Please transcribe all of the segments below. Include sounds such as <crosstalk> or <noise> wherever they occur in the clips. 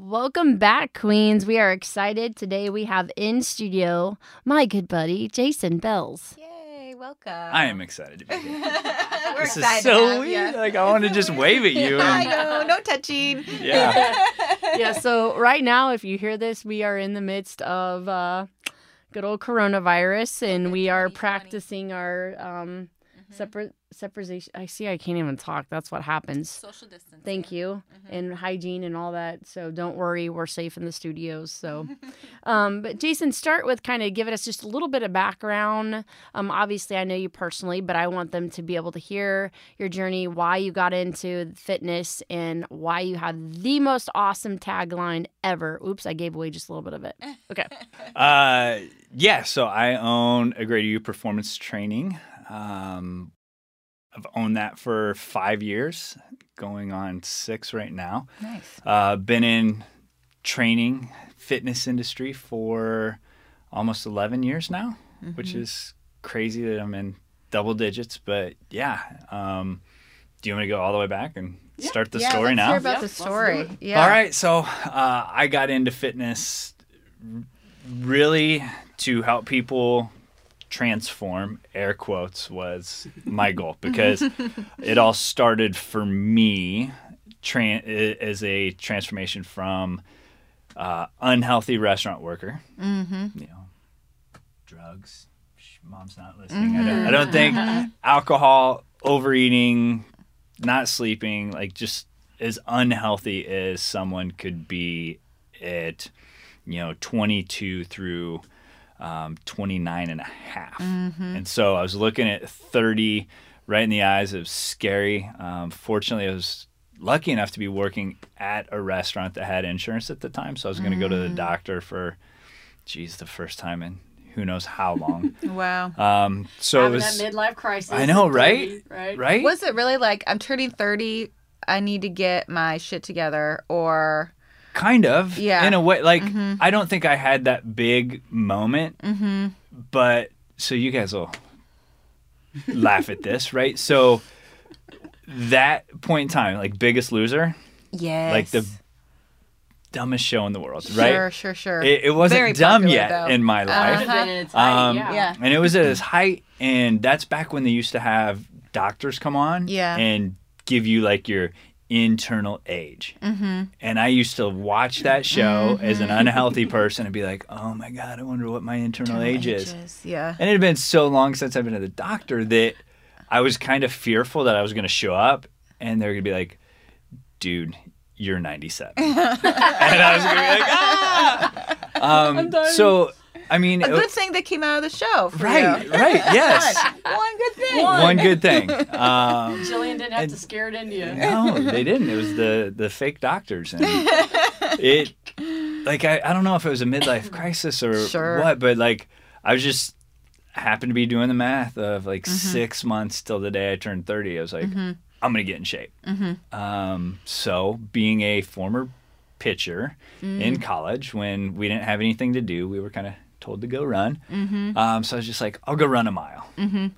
Welcome back, Queens. We are excited. Today we have in studio my good buddy, Jason Bells. Yay, welcome. I am excited to be here. <laughs> We're this excited is to so have weird. ya. Like I want to just wave at you. I And, know, no touching. yeah. <laughs> yeah, so right now, if you hear this, we are in the midst of uh, good old coronavirus and we are 2020. practicing our um, separate separation. I see, I can't even talk. That's what happens. Social distance. Thank you. And hygiene and all that. So don't worry, we're safe in the studios. So, <laughs> um, but Jason, start with kind of giving us just a little bit of background. Um, obviously, I know you personally, but I want them to be able to hear your journey, why you got into fitness, and why you have the most awesome tagline ever. Oops, I gave away just a little bit of it. <laughs> Okay. Uh, yeah. So I own a Greater You Performance Training. Um, I've owned that for five years, going on six right now. Nice. Uh, been in training fitness industry for almost 11 years now, which is crazy that I'm in double digits. But yeah, um, do you want me to go all the way back and start the yeah, story let's now? Hear about Yep, the story. Yeah. All right, so uh, I got into fitness really to help people transform. Air quotes was my goal because it all started for me tran- as a transformation from uh, unhealthy restaurant worker. Mm-hmm. You know, drugs. Mom's not listening. I, don't, I don't think alcohol, overeating, not sleeping, like just as unhealthy as someone could be at, you know, 22 through um, 29 and a half. And so I was looking at 30 right in the eyes. It was scary. Um, fortunately, I was lucky enough to be working at a restaurant that had insurance at the time. So I was going to go to the doctor for, geez, the first time in who knows how long. <laughs> Wow. Um, so it was, that midlife crisis. I know, right? 30, Right. right? Was it really like I'm turning 30? I need to get my shit together, or kind of Yeah. in a way like i don't think i had that big moment mm-hmm. but so you guys will laugh at this right so that point in time like biggest loser yeah like the dumbest show in the world right Sure, sure, sure. it, it wasn't Very dumb popular, yet though. in my life Uh-huh. Been in its height, Um, yeah. yeah. and it was at its height and that's back when they used to have doctors come on Yeah. and give you like your internal age. Mm-hmm. and i used to watch that show as an unhealthy person and be like oh my god i wonder what my internal age is. Yeah. and it had been so long since i've been to the doctor that i was kind of fearful that i was going to show up and they're going to be like dude you're 97 <laughs> and i was going to be like ah! <laughs> Um, so i mean A it- good thing that came out of the show. For right You. right <laughs> yes One good thing. one good thing. <laughs> Um, Jillian didn't have And- to scare it into you. no, they didn't. It was the the fake doctors, and <laughs> it like I, I don't know if it was a midlife crisis or Sure. what, but like I was just happened to be doing the math of like six months till the day I turned thirty. I was like, I'm gonna get in shape. Um, so being a former pitcher in college, when we didn't have anything to do, we were kind of told to go run. Um, so I was just like, I'll go run a mile.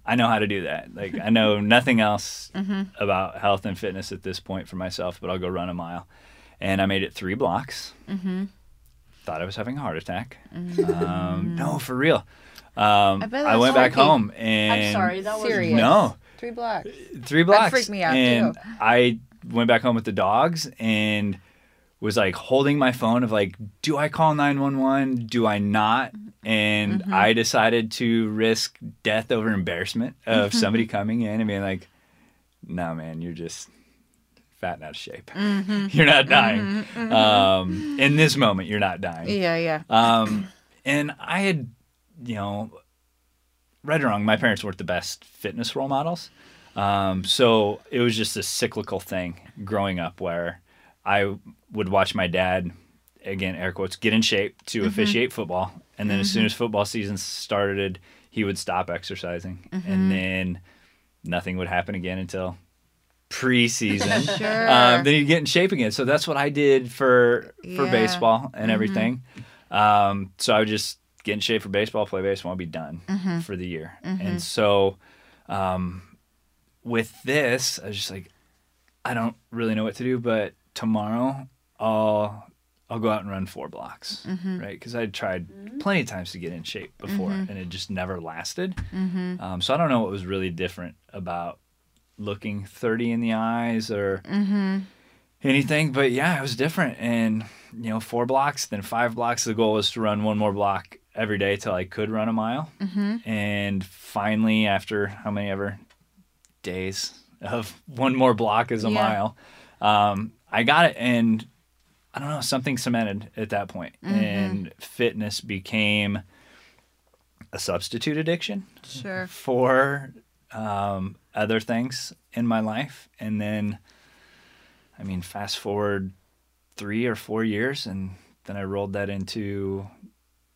I know how to do that. Like I know <laughs> nothing else about health and fitness at this point for myself, but I'll go run a mile. And I made it three blocks. Thought I was having a heart attack. Um, no, for real. Um, I I went back freaky. home and I'm sorry, that was Serious. no Three blocks. three blocks. That freaked me out, and too. I went back home with the dogs and was like holding my phone of like, do I call 911? Do I not? And Mm-hmm. I decided to risk death over embarrassment of somebody coming in and being like, no, man, you're just fat and out of shape. Mm-hmm. <laughs> You're not dying. Um, in this moment, you're not dying. Yeah, yeah. Um, and I had, you know, right or wrong, my parents weren't the best fitness role models. Um, so it was just a cyclical thing growing up where I would watch my dad, again, air quotes, get in shape to officiate football. And then as soon as football season started, he would stop exercising. And then nothing would happen again until preseason. <laughs> Sure. Um, then he'd get in shape again. So that's what I did for for Yeah. baseball and everything. Um, so I would just get in shape for baseball, play baseball, and be done for the year. And so um, with this, I was just like, I don't really know what to do, but tomorrow I'll I'll go out and run four blocks, mm-hmm. right? Because I tried mm-hmm. plenty of times to get in shape before, mm-hmm. and it just never lasted. Um, so I don't know what was really different about looking 30 in the eyes or anything, but yeah, it was different. And you know, four blocks, then five blocks. The goal was to run one more block every day till I could run a mile. And finally, after how many ever days of <laughs> one more block is a Yeah. mile, um, I got it. And I don't know, something cemented at that point. Mm-hmm. and fitness became a substitute addiction Sure. for um, other things in my life. And then, I mean, fast forward three or four years, and then I rolled that into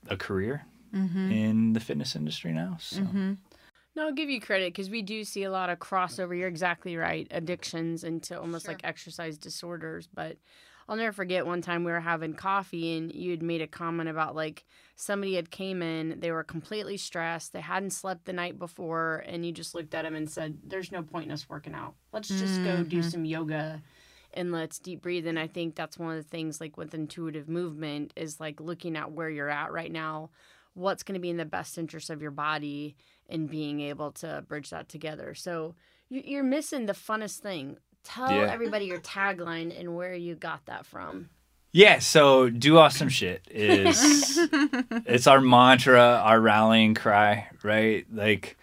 a career mm-hmm. in the fitness industry now. So, mm-hmm. No, I'll give you credit because we do see a lot of crossover. You're exactly right. Addictions into almost like exercise disorders. But I'll never forget one time we were having coffee and you had made a comment about like somebody had came in, they were completely stressed, they hadn't slept the night before, and you just looked at them and said, "There's no point in us working out. Let's just go do mm-hmm. some yoga." And let's deep breathe. And I think that's one of the things, like with intuitive movement, is like looking at where you're at right now, what's going to be in the best interest of your body, and being able to bridge that together. So you're missing the funnest thing. Tell Yeah. everybody your tagline and where you got that from. yeah, so do awesome shit is <laughs> it's our mantra, our rallying cry, right? Like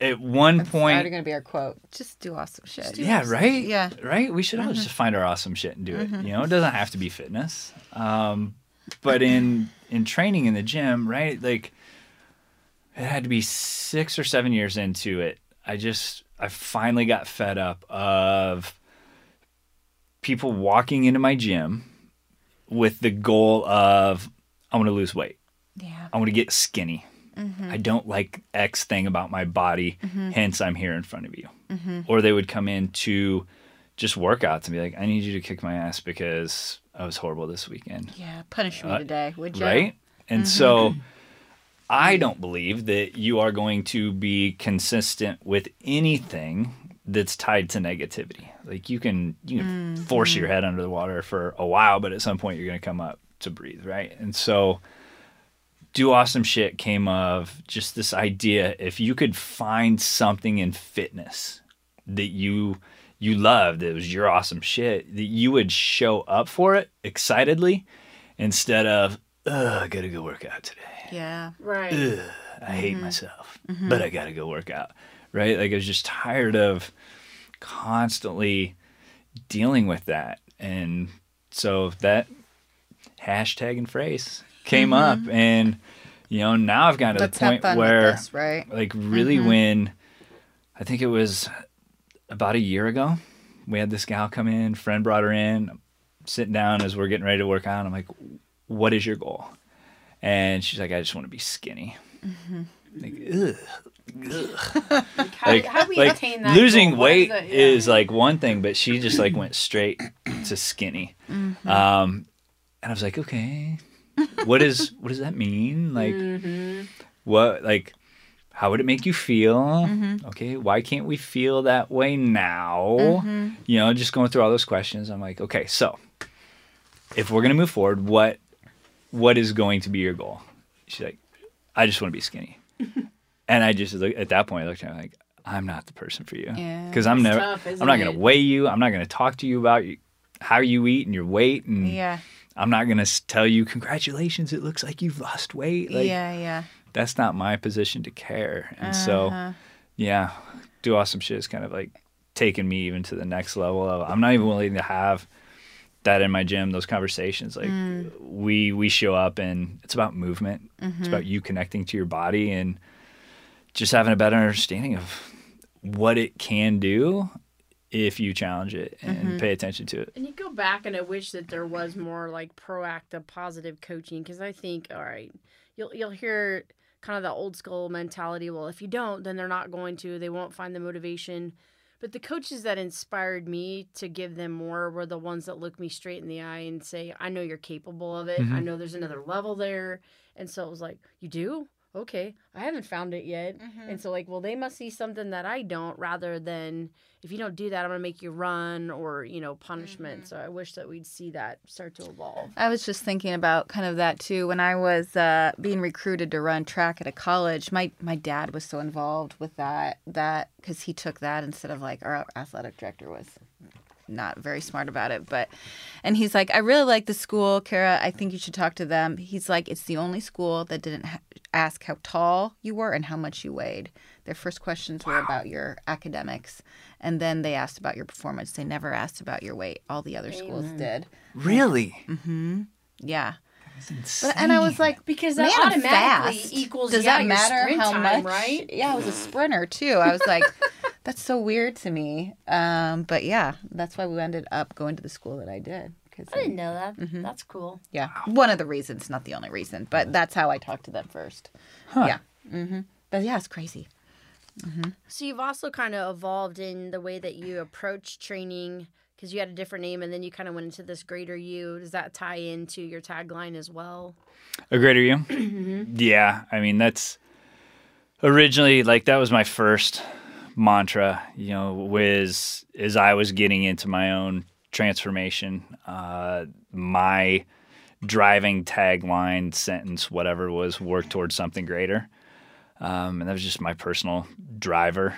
at one That's point, already gonna be our quote. Just do awesome shit. yeah, right? Yeah. Mm-hmm. Right? We should all just find our awesome shit and do it. You know, it doesn't have to be fitness. Um, but in in training in the gym, right? Like it had to be six or seven years into it. I just I finally got fed up of people walking into my gym with the goal of I want to lose weight. Yeah. I want to get skinny. Mm-hmm. I don't like X thing about my body, hence I'm here in front of you. Mm-hmm. Or they would come in to just workouts and be like, I need you to kick my ass because I was horrible this weekend. Yeah. Punish me Uh, today, would you? Right? And so <clears throat> I mm-hmm. don't believe that you are going to be consistent with anything that's tied to negativity. Like you can you can mm-hmm. force your head under the water for a while, but at some point you're going to come up to breathe, right? And so do awesome shit came of just this idea if you could find something in fitness that you you loved that was your awesome shit that you would show up for it excitedly instead of Ugh, I gotta go work out today. Yeah. Right. Ugh, I hate mm-hmm. myself, mm-hmm. but I gotta go work out. Right? Like I was just tired of constantly dealing with that, and so that hashtag and phrase came mm-hmm. up, and you know now I've gotten to Let's the point where with this, right? like really when I think it was about a year ago, we had this gal come in, friend brought her in, I'm sitting down as we're getting ready to work out. I'm like, what is your goal? And she's like, I just want to be skinny. Like, ugh. ugh. How, Like, how do we like, attain that? losing goal? Weight that- yeah. is like one thing, but she just like went straight to skinny. Mm-hmm. Um, and I was like, okay, what is what does that mean? Like, Mm-hmm. what like how would it make you feel? Mm-hmm. Okay, why can't we feel that way now? Mm-hmm. You know, just going through all those questions. I'm like, okay, so if we're gonna move forward, what what is going to be your goal? She's like, I just want to be skinny. <laughs> and I just look at that point, I looked at her like, I'm not the person for you Yeah. because I'm never, tough, I'm isn't gonna weigh you. I'm not gonna talk to you about how you eat and your weight and Yeah. I'm not going to tell you congratulations it looks like you've lost weight like yeah, yeah. that's not my position to care and so Uh-huh. yeah do awesome shit is kind of like taking me even to the next level of I'm not even willing to have that in my gym those conversations like Mm. we we show up and it's about movement Mm-hmm. it's about you connecting to your body and just having a better understanding of what it can do if you challenge it and Mm-hmm. pay attention to it And you go back, and I wish that there was more like proactive, positive coaching because I think, all right, you'll you'll hear kind of the old school mentality. Well, if you don't, then they're not going to. They won't find the motivation. But the coaches that inspired me to give them more were the ones that look me straight in the eye and say, "I know you're capable of it. I mm-hmm. know there's another level there." And so it was like, "You do." Okay, I haven't found it yet. And so, like, well, they must see something that I don't, rather than if you don't do that, I'm gonna make you run or you know punishment. So I wish that we'd see that start to evolve. I was just thinking about kind of that too. When I was uh, being recruited to run track at a college, my my dad was so involved with that that because he took that instead of like our athletic director was not very smart about it. But and he's like, I really like the school, Kara. I think you should talk to them. He's like, it's the only school that didn't ha- ask how tall you were and how much you weighed. Their first questions were about your academics, and then they asked about your performance. They never asked about your weight. All the other schools did. really Mm-hmm. Yeah. Insane. But, and I was like, Because man, that I'm automatically fast. equals Does yeah, that matter sprint how time, much? right? Yeah, I was a sprinter too. I was like, <laughs> that's so weird to me. Um, but yeah, that's why we ended up going to the school that I did. Cause I didn't know that. Mm-hmm. That's cool. yeah, one of the reasons, not the only reason, but that's how I talked to them first. Yeah. Mm-hmm. But yeah, it's crazy. So you've also kind of evolved in the way that you approach training because you had a different name and then you kind of went into this greater you. Does that tie into your tagline as well? A greater you? <clears throat> Yeah. I mean, that's originally like that was my first mantra, you know, was as I was getting into my own transformation. Uh, my driving tagline, sentence, whatever was work towards something greater. Um, and that was just my personal driver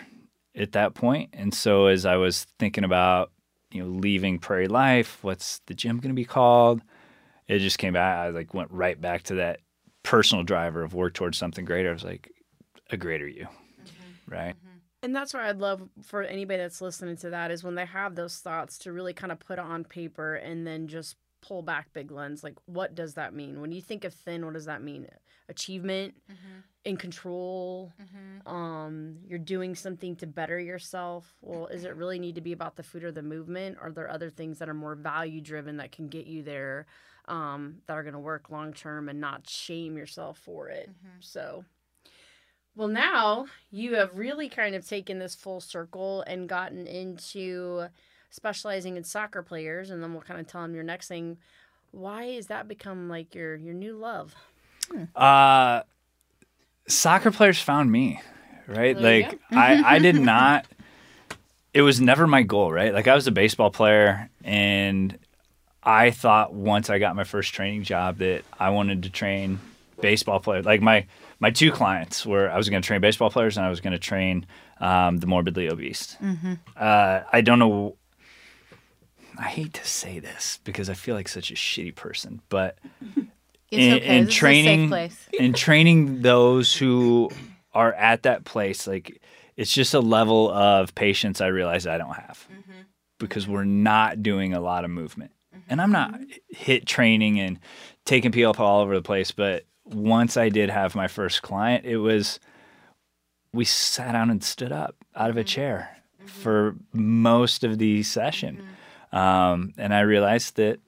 at that point. And so as I was thinking about, you know, leaving Prairie Life, what's the gym going to be called? it just came back. I like went right back to that personal driver of work towards something greater. I was like, a greater you, right? And that's why I'd love for anybody that's listening to that is when they have those thoughts to really kind of put it on paper and then just pull back big lens. Like, what does that mean? When you think of thin, what does that mean? Achievement, in control, um, you're doing something to better yourself. Well, does it really need to be about the food or the movement? Are there other things that are more value driven that can get you there um, that are going to work long term and not shame yourself for it? So. Well, now you have really kind of taken this full circle and gotten into specializing in soccer players, and then we'll kind of tell them your next thing. Why has that become like your your new love? Uh, soccer players found me, right? There like I, I did <laughs> not. It was never my goal, right? Like I was a baseball player, and I thought once I got my first training job that I wanted to train baseball players. Like my my two clients were I was going to train baseball players and I was going to train um, the morbidly obese. Uh, I don't know. I hate to say this because I feel like such a shitty person, but <laughs> It's in, okay. in training is a safe place. <laughs> in training those who are at that place like it's just a level of patience i realize i don't have because we're not doing a lot of movement and i'm not HIIT training and taking people all over the place but once i did have my first client it was we sat down and stood up out of a chair for most of the session um, and i realized that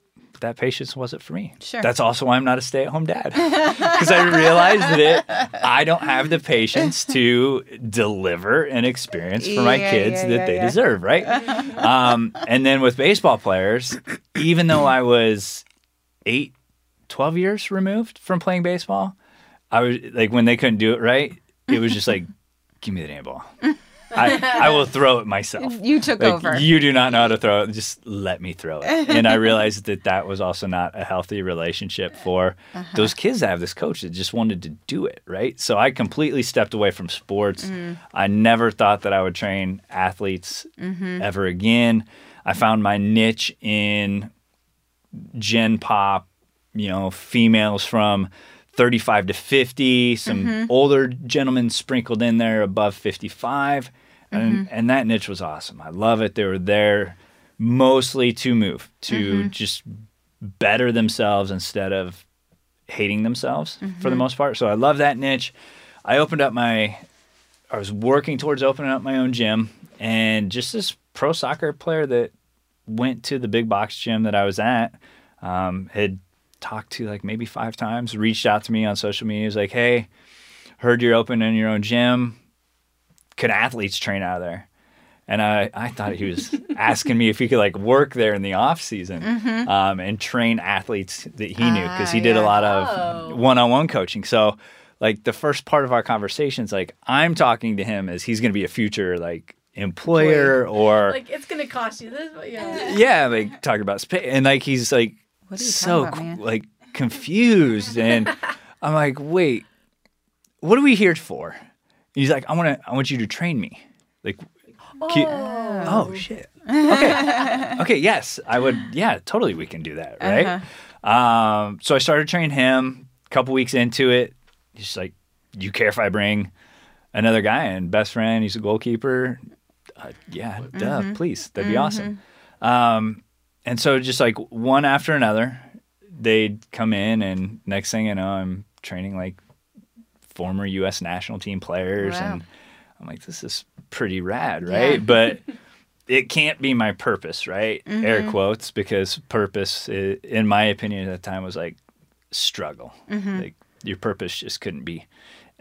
that patience wasn't for me. Sure. That's also why I'm not a stay-at-home dad <laughs> because I realized that it, I don't have the patience to deliver an experience for my Yeah, kids yeah, that yeah, they deserve, right? <laughs> um, and then with baseball players, even though I was eight, 12 years removed from playing baseball, I was like when they couldn't do it right, it was just like, <laughs> give me the damn ball. I, I will throw it myself. You took Like, over. You do not know how to throw it. Just let me throw it. <laughs> And I realized that that was also not a healthy relationship for Uh-huh. those kids that have this coach that just wanted to do it, right? So I completely stepped away from sports. Mm-hmm. I never thought that I would train athletes Mm-hmm. ever again. I found my niche in gen pop, you know, females from 35 to 50, some Mm-hmm. older gentlemen sprinkled in there above 55. And, Mm-hmm. and that niche was awesome. I love it. They were there mostly to move, to Mm-hmm. just better themselves instead of hating themselves for Mm-hmm. the most part. So I love that niche. I opened up my, I was working towards opening up my own gym, and just this pro soccer player that went to the big box gym that I was at um, had talked to like maybe five times, reached out to me on social media. was like, hey, heard you're opening your own gym. Could athletes train out of there? And I, I thought he was <laughs> asking me if he could like work there in the off season um, and train athletes that he knew because he Ah, did a lot of Oh. one-on-one coaching. So like the first part of our conversations, like I'm talking to him as he's going to be a future like employer or Like it's gonna cost you this, but yeah. yeah, like talking about space, and like he's like What are you so talking about, man? like confused, and <laughs> I'm like, wait, what are we here for? And He's like, I want to, I want you to train me. Like, you- oh shit. Okay, <laughs> okay, yes, I would. Yeah, totally, we can do that, right? Um, so I started training him. A couple weeks into it, he's like, "You care if I bring another guy and best friend? He's a goalkeeper. Uh, yeah, duh, please, that'd be awesome." Um, and so just like one after another, they'd come in, and next thing you know, I'm training like former U.S. national team players, Wow. and I'm like, this is pretty rad, right? <laughs> But it can't be my purpose, right? Air mm-hmm. quotes, because purpose, i in my opinion, at the time was like struggle. Mm-hmm. Like your purpose just couldn't be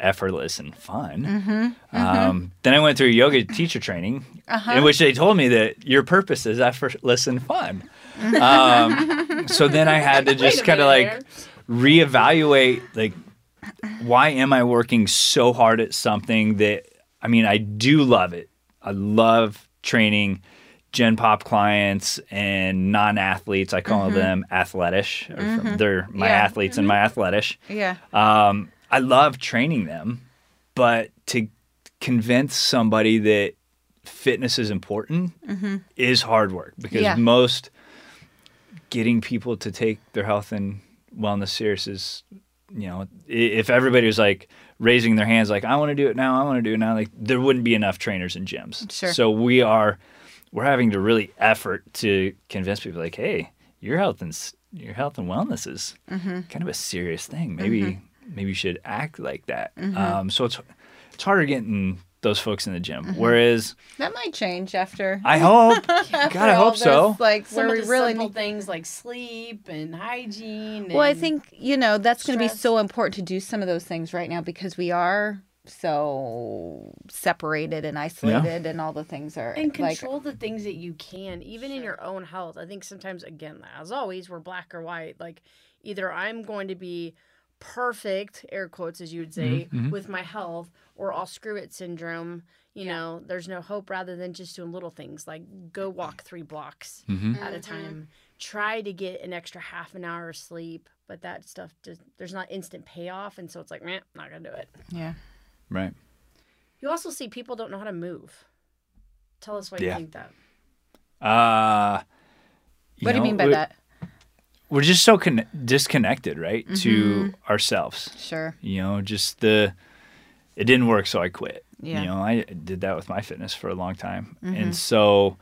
effortless and fun. Um, then I went through yoga teacher training, in which they told me that your purpose is effortless and fun. Um, <laughs> so then I had to just kind of like reevaluate, like, why am I working so hard at something that I mean, I do love it. I love training Gen Pop clients and non athletes. I call them athletish. Or They're my Yeah. athletes and my athletish. Yeah. Um, I love training them, but to convince somebody that fitness is important mm-hmm. is hard work because Yeah. most getting people to take their health and wellness serious is, you know, if everybody was like raising their hands, like, I want to do it now, I want to do it now, like, there wouldn't be enough trainers and gyms. Sure. So we are, we're having to really effort to convince people, like, hey, your health and your health and wellness is mm-hmm. kind of a serious thing. Maybe mm-hmm. Maybe you should act like that. Um, so it's it's harder getting those folks in the gym. Whereas That might change after. I hope, after <laughs> God, I all hope so. Like Some where of we the really simple need. things like sleep and hygiene. Well, I think you know that's going to be so important to do some of those things right now because we are so separated and isolated, and all the things are and like control the things that you can, even in your own health. I think sometimes, again, as always, we're black or white. Like either I'm going to be perfect, air quotes, as you would say, mm-hmm, mm-hmm. with my health, or I'll screw it syndrome. You know, there's no hope rather than just doing little things like go walk three blocks mm-hmm. at a time. Try to get an extra half an hour of sleep, but that stuff just there's not instant payoff, and so it's like, man, not gonna do it. yeah. right. You also see people don't know how to move. Tell us why Yeah. you think that. Uh, you What do you know, mean by we- that? We're just so con- disconnected, right, Mm-hmm. to ourselves. Sure. You know, just the it didn't work, so I quit. Yeah. Mm-hmm. You know, I did that with my fitness for a long time, and so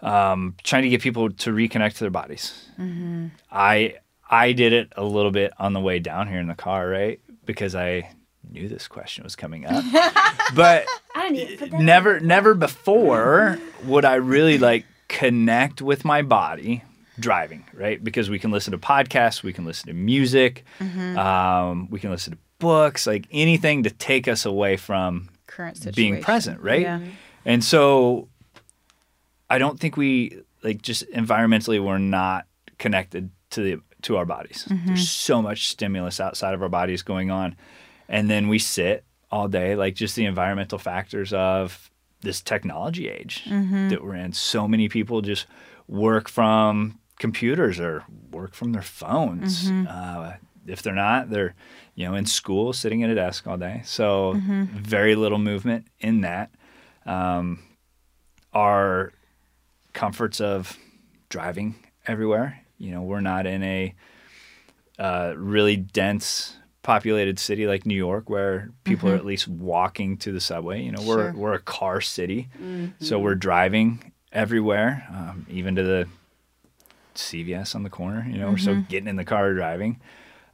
um, trying to get people to reconnect to their bodies. Mm-hmm. I I did it a little bit on the way down here in the car, right, because I knew this question was coming up, <laughs> but I didn't even put that never never before would I really like connect with my body driving, right? Because we can listen to podcasts, we can listen to music, Mm-hmm. um, we can listen to books, like anything to take us away from Current situation. being present, right? Yeah. And so I don't think we like just environmentally we're not connected to the to our bodies. Mm-hmm. There's so much stimulus outside of our bodies going on. And then we sit all day, like just the environmental factors of this technology age that we're in. So many people just work from computers or work from their phones. Uh, if they're not, they're you know in school sitting at a desk all day. So very little movement in that. Um, our comforts of driving everywhere. You know, we're not in a uh, really dense populated city like New York where people are at least walking to the subway. You know, we're Sure. we're a car city, so we're driving everywhere, um, even to the CVS on the corner. You know, we're still getting in the car driving.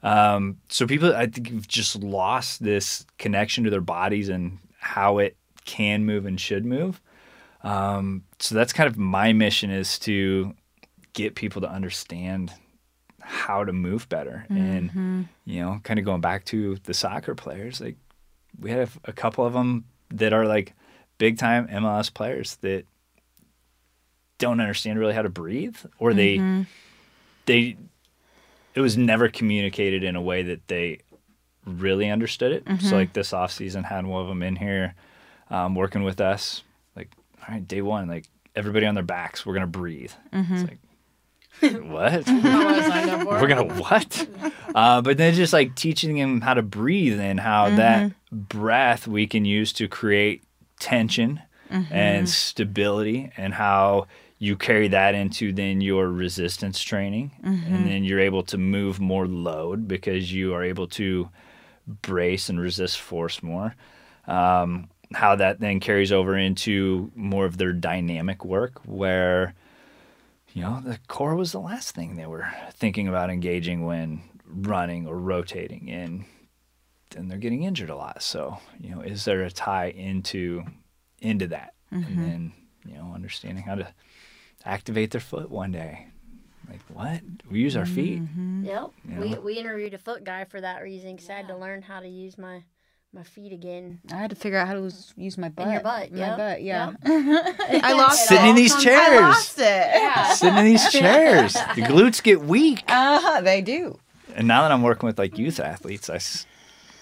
Um, so people, I think, have just lost this connection to their bodies and how it can move and should move. Um, so that's kind of my mission is to get people to understand how to move better and you know kind of going back to the soccer players like we have a couple of them that are like big time MLS players that don't understand really how to breathe or they mm-hmm. they it was never communicated in a way that they really understood it. So mm-hmm. like this off season had one of them in here um, working with us like all right day one like everybody on their backs we're gonna breathe. It's mm-hmm. like what? <laughs> <laughs> We're gonna what? Uh, but then just like teaching him how to breathe and how that breath we can use to create tension and stability and how you carry that into then your resistance training and then you're able to move more load because you are able to brace and resist force more um, how that then carries over into more of their dynamic work where you know, the core was the last thing they were thinking about engaging when running or rotating and then they're getting injured a lot. So, you know, is there a tie into into that? And then, you know, understanding how to activate their foot one day. Like what? We use our feet. Yep. You We know? we interviewed a foot guy for that reason because I had to learn how to use my my feet again. I had to figure out how to use my butt. your butt, My yep, butt, yeah. yep. <laughs> I <laughs> lost Sitting it. in these chairs. I chairs. lost it. Yeah. <laughs> Sitting in these chairs. The glutes get weak. Uh, huh. they do. And now that I'm working with like youth athletes, I s-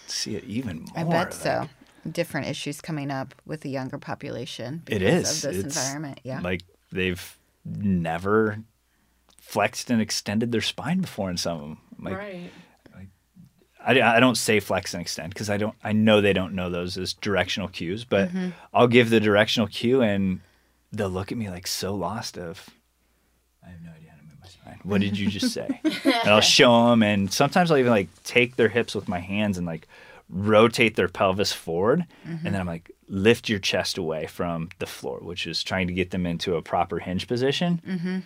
see it even more. I bet like- so. Different issues coming up with the younger population. It because is. of this It's environment. Yeah. Like they've never flexed and extended their spine before in some of them. Like right. I, I don't say flex and extend because I don't I know they don't know those as directional cues, but Mm-hmm. I'll give the directional cue and they'll look at me like so lost of I have no idea how to move my spine. What did you just say? <laughs> and I'll show them and sometimes I'll even like take their hips with my hands and like rotate their pelvis forward Mm-hmm. and then I'm like lift your chest away from the floor, which is trying to get them into a proper hinge position. Mm-hmm.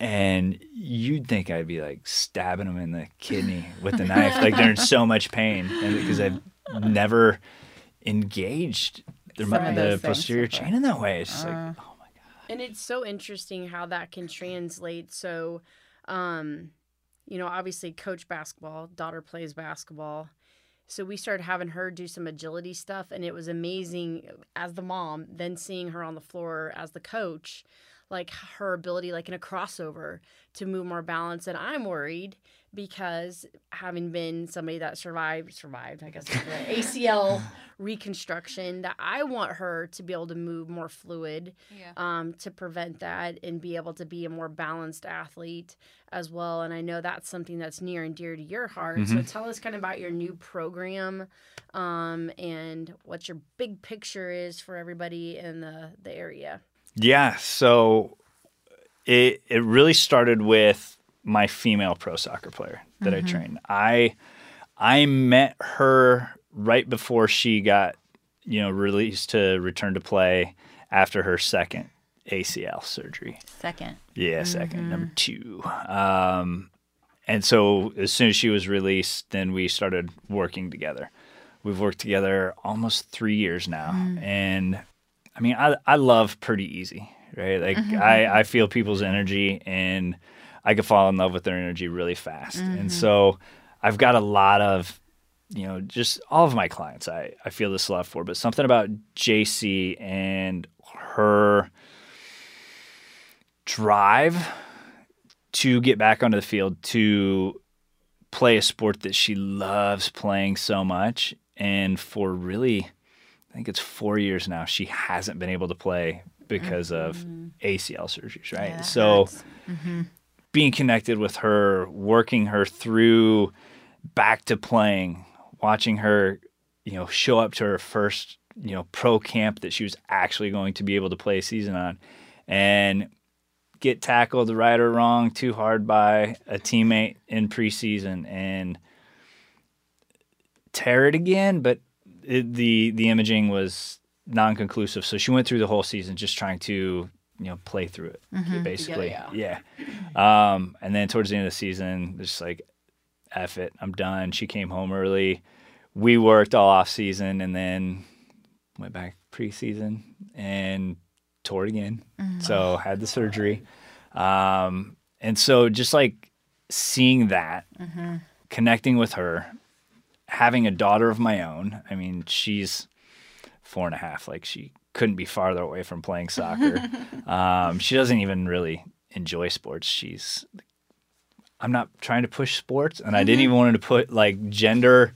And you'd think I'd be like stabbing them in the kidney with the knife, like they're in so much pain, because I've never engaged the, Some the posterior chain in that way. It's just like, Uh. oh my god. And it's so interesting how that can translate. So, um, you know, obviously, coach basketball, daughter plays basketball. So we started having her do some agility stuff, and it was amazing as the mom, then seeing her on the floor as the coach, like her ability, like in a crossover, to move more balance. And I'm worried because having been somebody that survived, survived, I guess, ACL <laughs> reconstruction, that I want her to be able to move more fluid Yeah. um, to prevent that and be able to be a more balanced athlete as well. And I know that's something that's near and dear to your heart. So Mhm. tell us kind of about your new program um, and what your big picture is for everybody in the, the area. Yeah, so it it really started with my female pro soccer player that I mm-hmm. trained. I I met her right before she got, you know, released to return to play after her second ACL surgery. Second. Yeah, 2nd number mm-hmm. two. Um, and so as soon as she was released, then we started working together. We've worked together almost three years now, mm. and I mean, I I love pretty easy, right? Like mm-hmm, I mm-hmm. I feel people's energy, and I could fall in love with their energy really fast. And mm-hmm. so I've got a lot of you know, just all of my clients I, I feel this love for, but something about JC and her drive to get back onto the field to play a sport that she loves playing so much and for really I think it's four years now. She hasn't been able to play because of Mm-hmm. ACL surgeries, right? Yeah, so hurts. being connected with her, working her through back to playing, watching her, you know, show up to her first, you know, pro camp that she was actually going to be able to play a season on and get tackled right or wrong too hard by a teammate in preseason and tear it again, but it, the the imaging was non-conclusive. So she went through the whole season just trying to you know play through it basically. together, yeah. Um, and then towards the end of the season, just like F it, I'm done. She came home early. We worked all off season and then went back preseason and tore it again. So had the surgery. Um, and so just like seeing that, connecting with her, having a daughter of my own. I mean, she's four and a half. Like she couldn't be farther away from playing soccer. <laughs> um, she doesn't even really enjoy sports. She's I'm not trying to push sports, and I didn't even want to put like gender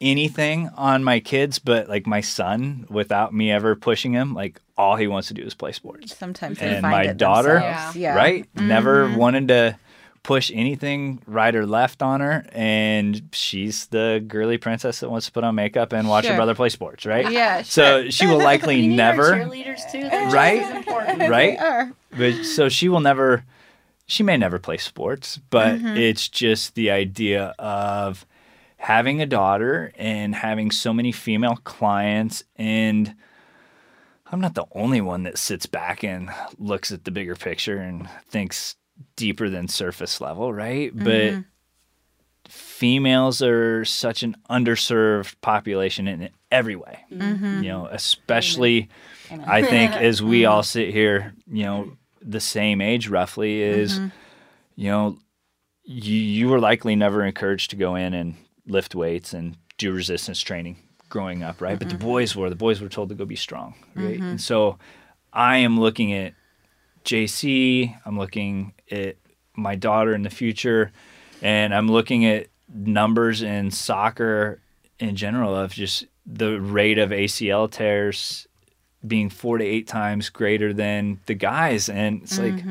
anything on my kids, but like my son, without me ever pushing him, like all he wants to do is play sports. Sometimes they And find my it daughter. Yeah. right? Never wanted to push anything right or left on her, and she's the girly princess that wants to put on makeup and watch her brother play sports, right? Yeah, So she will <laughs> likely You need our never cheerleaders too. They're Right? right? But so she will never, she may never play sports, but mm-hmm. it's just the idea of having a daughter and having so many female clients. And I'm not the only one that sits back and looks at the bigger picture and thinks deeper than surface level, right? But mm-hmm. females are such an underserved population in every way, mm-hmm. you know, especially. I think <laughs> as we mm-hmm. all sit here, you know, the same age roughly is, you know, you you were likely never encouraged to go in and lift weights and do resistance training growing up, right? But the boys were. The boys were told to go be strong, right? And so I am looking at JC, I'm looking at my daughter in the future, and I'm looking at numbers in soccer in general of just the rate of ACL tears being four to eight times greater than the guys, and it's like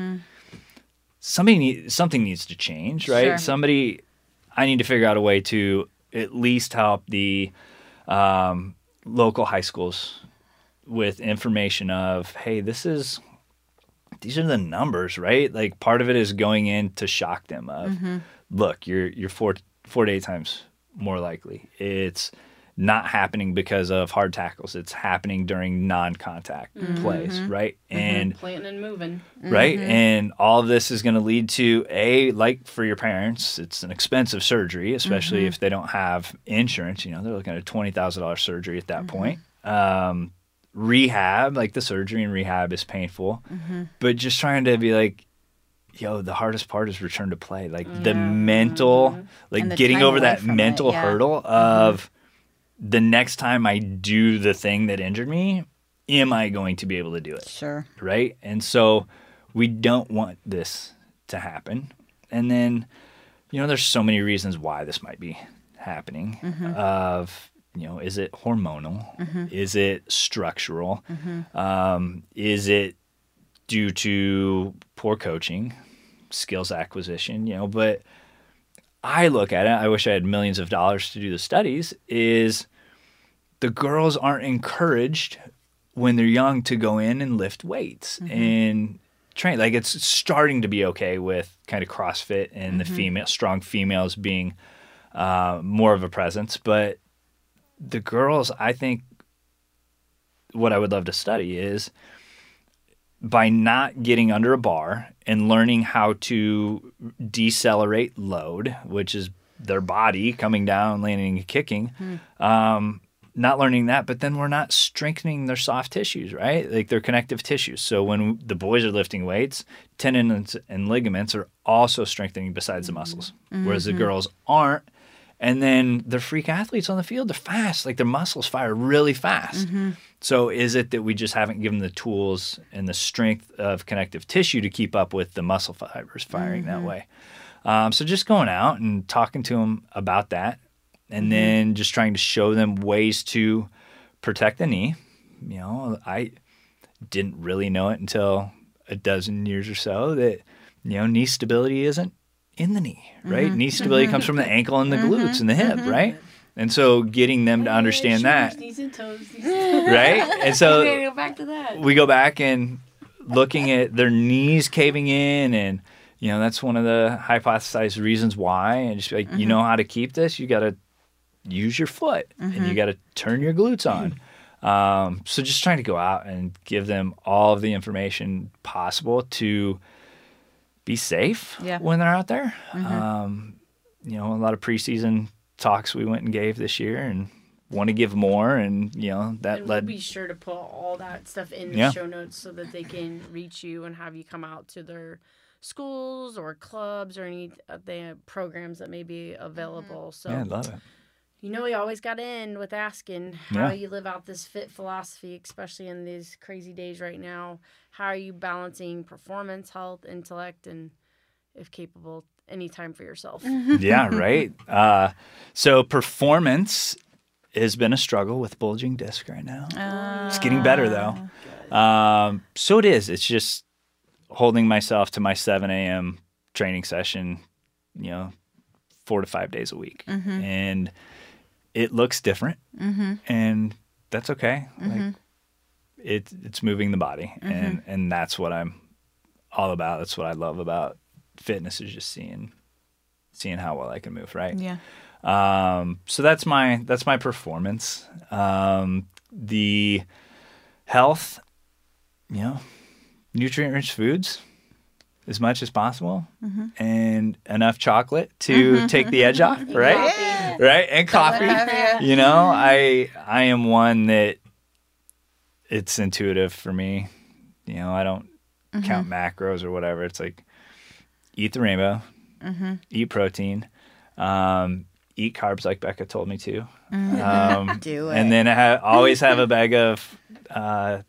somebody need, something needs to change, right? Sure. Somebody, I need to figure out a way to at least help the um, local high schools with information of, hey, this is these are the numbers, right? Like part of it is going in to shock them of, mm-hmm. look, you're you're four four to eight times more likely. It's not happening because of hard tackles. It's happening during non-contact mm-hmm. plays, mm-hmm. right? And Planting and moving. right? And all of this is going to lead to a like for your parents, it's an expensive surgery, especially if they don't have insurance. You know, they're looking at a twenty thousand dollars surgery at that point. Um, rehab, like the surgery and rehab, is painful, mm-hmm. but just trying to be like. Yo, the hardest part is return to play. Like the mental, like the getting over that from it, mental yeah. hurdle mm-hmm. of the next time I do the thing that injured me, am I going to be able to do it? Sure. right? And so we don't want this to happen. And then, you know, there's so many reasons why this might be happening. Mm-hmm. Of you know, is it hormonal? Is it structural? Um, is it due to poor coaching, skills acquisition? You know, but I look at it. I wish I had millions of dollars to do the studies. Is the girls aren't encouraged when they're young to go in and lift weights and train. Like it's starting to be okay with kind of CrossFit and the female strong females being uh, more of a presence, but the girls, I think, what I would love to study is by not getting under a bar and learning how to decelerate load, which is their body coming down, landing, and kicking. Hmm. Um, not learning that, but then we're not strengthening their soft tissues, right? Like their connective tissues. So when the boys are lifting weights, tendons and ligaments are also strengthening besides the mm-hmm. muscles, mm-hmm. whereas the girls aren't. And then they're freak athletes on the field. They're fast. Like their muscles fire really fast. Mm-hmm. So is it that we just haven't given the tools and the strength of connective tissue to keep up with the muscle fibers firing that mm-hmm. way? Um, so just going out and talking to them about that, and mm-hmm. then just trying to show them ways to protect the knee. You know, I didn't really know it until a dozen years or so that you know knee stability isn't in the knee, right? Mm-hmm. Knee stability comes from the mm-hmm. ankle and the mm-hmm. glutes and the hip, mm-hmm. right? And so getting them to understand that, Knees and toes. <laughs> <laughs> right? And so <laughs> Okay, go back to that. we go back and looking at their knees caving in and you know that's one of the hypothesized reasons why and just like you know how to keep this you got to use your foot and you got to turn your glutes on um, so just trying to go out and give them all of the information possible to be safe Yeah. when they're out there um, you know a lot of preseason talks we went and gave this year and want to give more and you know that And led we'll be sure to put all that stuff in the Yeah. show notes so that they can reach you and have you come out to their schools or clubs or any of the programs that may be available. So yeah i love it you know we always got to end with asking how Yeah. you live out this fit philosophy, especially in these crazy days right now. How are you balancing performance, health, intellect, and if capable, any time for yourself? <laughs> yeah, right. Uh, so performance has been a struggle with bulging disc right now. it's getting better though. Um, so it is. It's just holding myself to my 7 a.m. training session, you know, four to five days a week, and it looks different, and that's okay. Like it, it's moving the body, and and that's what I'm all about. That's what I love about fitness is just seeing seeing how well I can move, right? Yeah. Um, so that's my that's my performance. Um, the health, you know, nutrient rich foods as much as possible, and enough chocolate to take the edge off, <laughs> right? Right, and coffee. You know, I I am one that it's intuitive for me. You know, I don't count macros or whatever. It's like eat the rainbow, eat protein, um, eat carbs like Becca told me to. Um, <laughs> Do And then I ha- always have a <laughs> bag of uh,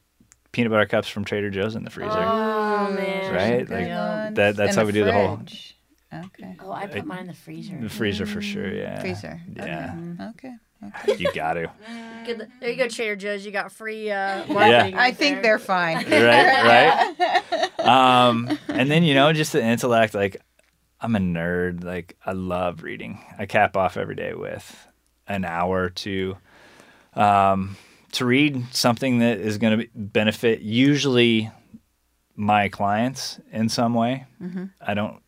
peanut butter cups from Trader Joe's in the freezer. Oh man! Right? Like, ones. that- that's In how we do the whole- fridge. Okay. Oh, I put mine in the freezer. The freezer for sure, yeah. Freezer. Yeah, Okay. okay. you got to. Good- There you go, Trader Joe's. You got free uh, marketing. I right think there. they're fine. right right <laughs> um and then you know just the intellect like i'm a nerd like i love reading i cap off every day with an hour to um to read something that is going to benefit usually my clients in some way i don't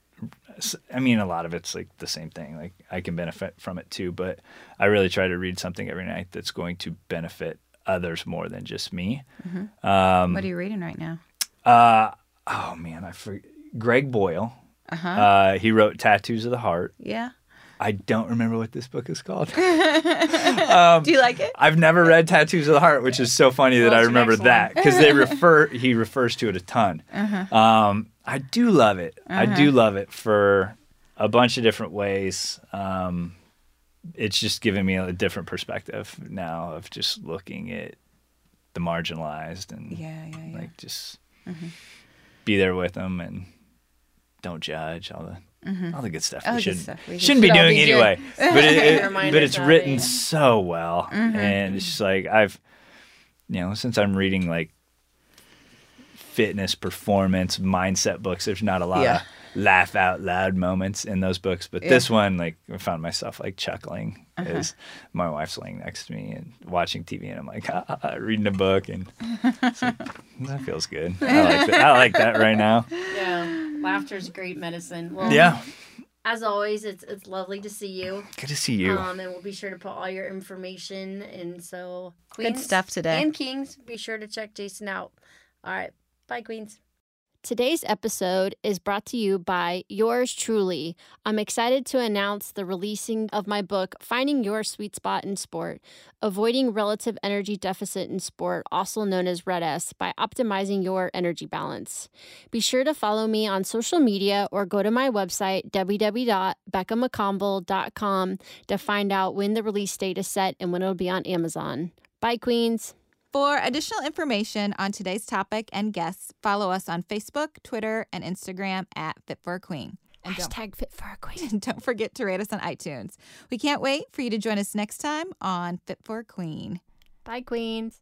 I mean, a lot of it's like the same thing. Like I can benefit from it too, but I really try to read something every night that's going to benefit others more than just me. Um, What are you reading right now? uh, oh man, I forget. Greg Boyle. Uh-huh. Uh, he wrote Tattoos of the Heart. Yeah. I don't remember what this book is called. <laughs> Do you like it? I've never read Tattoos of the Heart, which is so funny that Well, I remember that because they <laughs> refer he refers to it a ton. Uh-huh. Um, I do love it. I do love it for a bunch of different ways. Um, it's just giving me a different perspective now of just looking at the marginalized and Yeah, yeah, yeah. like just be there with them and don't judge all the all the good stuff All we good shouldn't stuff we shouldn't be should all doing be doing. anyway. <laughs> but it, it- <laughs> but it's of written it. so well, and it's just like I've you know since I'm reading like fitness, performance, mindset books. There's not a lot Yeah. of laugh out loud moments in those books, but Yeah. this one, like, I found myself like chuckling Uh-huh. my wife's laying next to me and watching TV, and I'm like ah, reading a book, and like, <laughs> that feels good. I like that. I like that right now. Yeah, laughter's great medicine. Well, Yeah, As always, it's it's lovely to see you. good to see you. Um, and we'll be sure to put all your information. And so, Good stuff today. and Kings, be sure to check Jason out. All right, bye, Queens. Today's episode is brought to you by yours truly. I'm excited to announce the releasing of my book, Finding Your Sweet Spot in Sport Avoiding Relative Energy Deficit in Sport, also known as Red S, by optimizing your energy balance. Be sure to follow me on social media or go to my website, www.beccamccomble.com, to find out when the release date is set and when it'll be on Amazon. Bye, Queens. For additional information on today's topic and guests, follow us on Facebook, Twitter, and Instagram at Fit for a Queen. And don't, Hashtag fit for a queen. <laughs> don't forget to rate us on iTunes. We can't wait for you to join us next time on Fit for a Queen. Bye, Queens.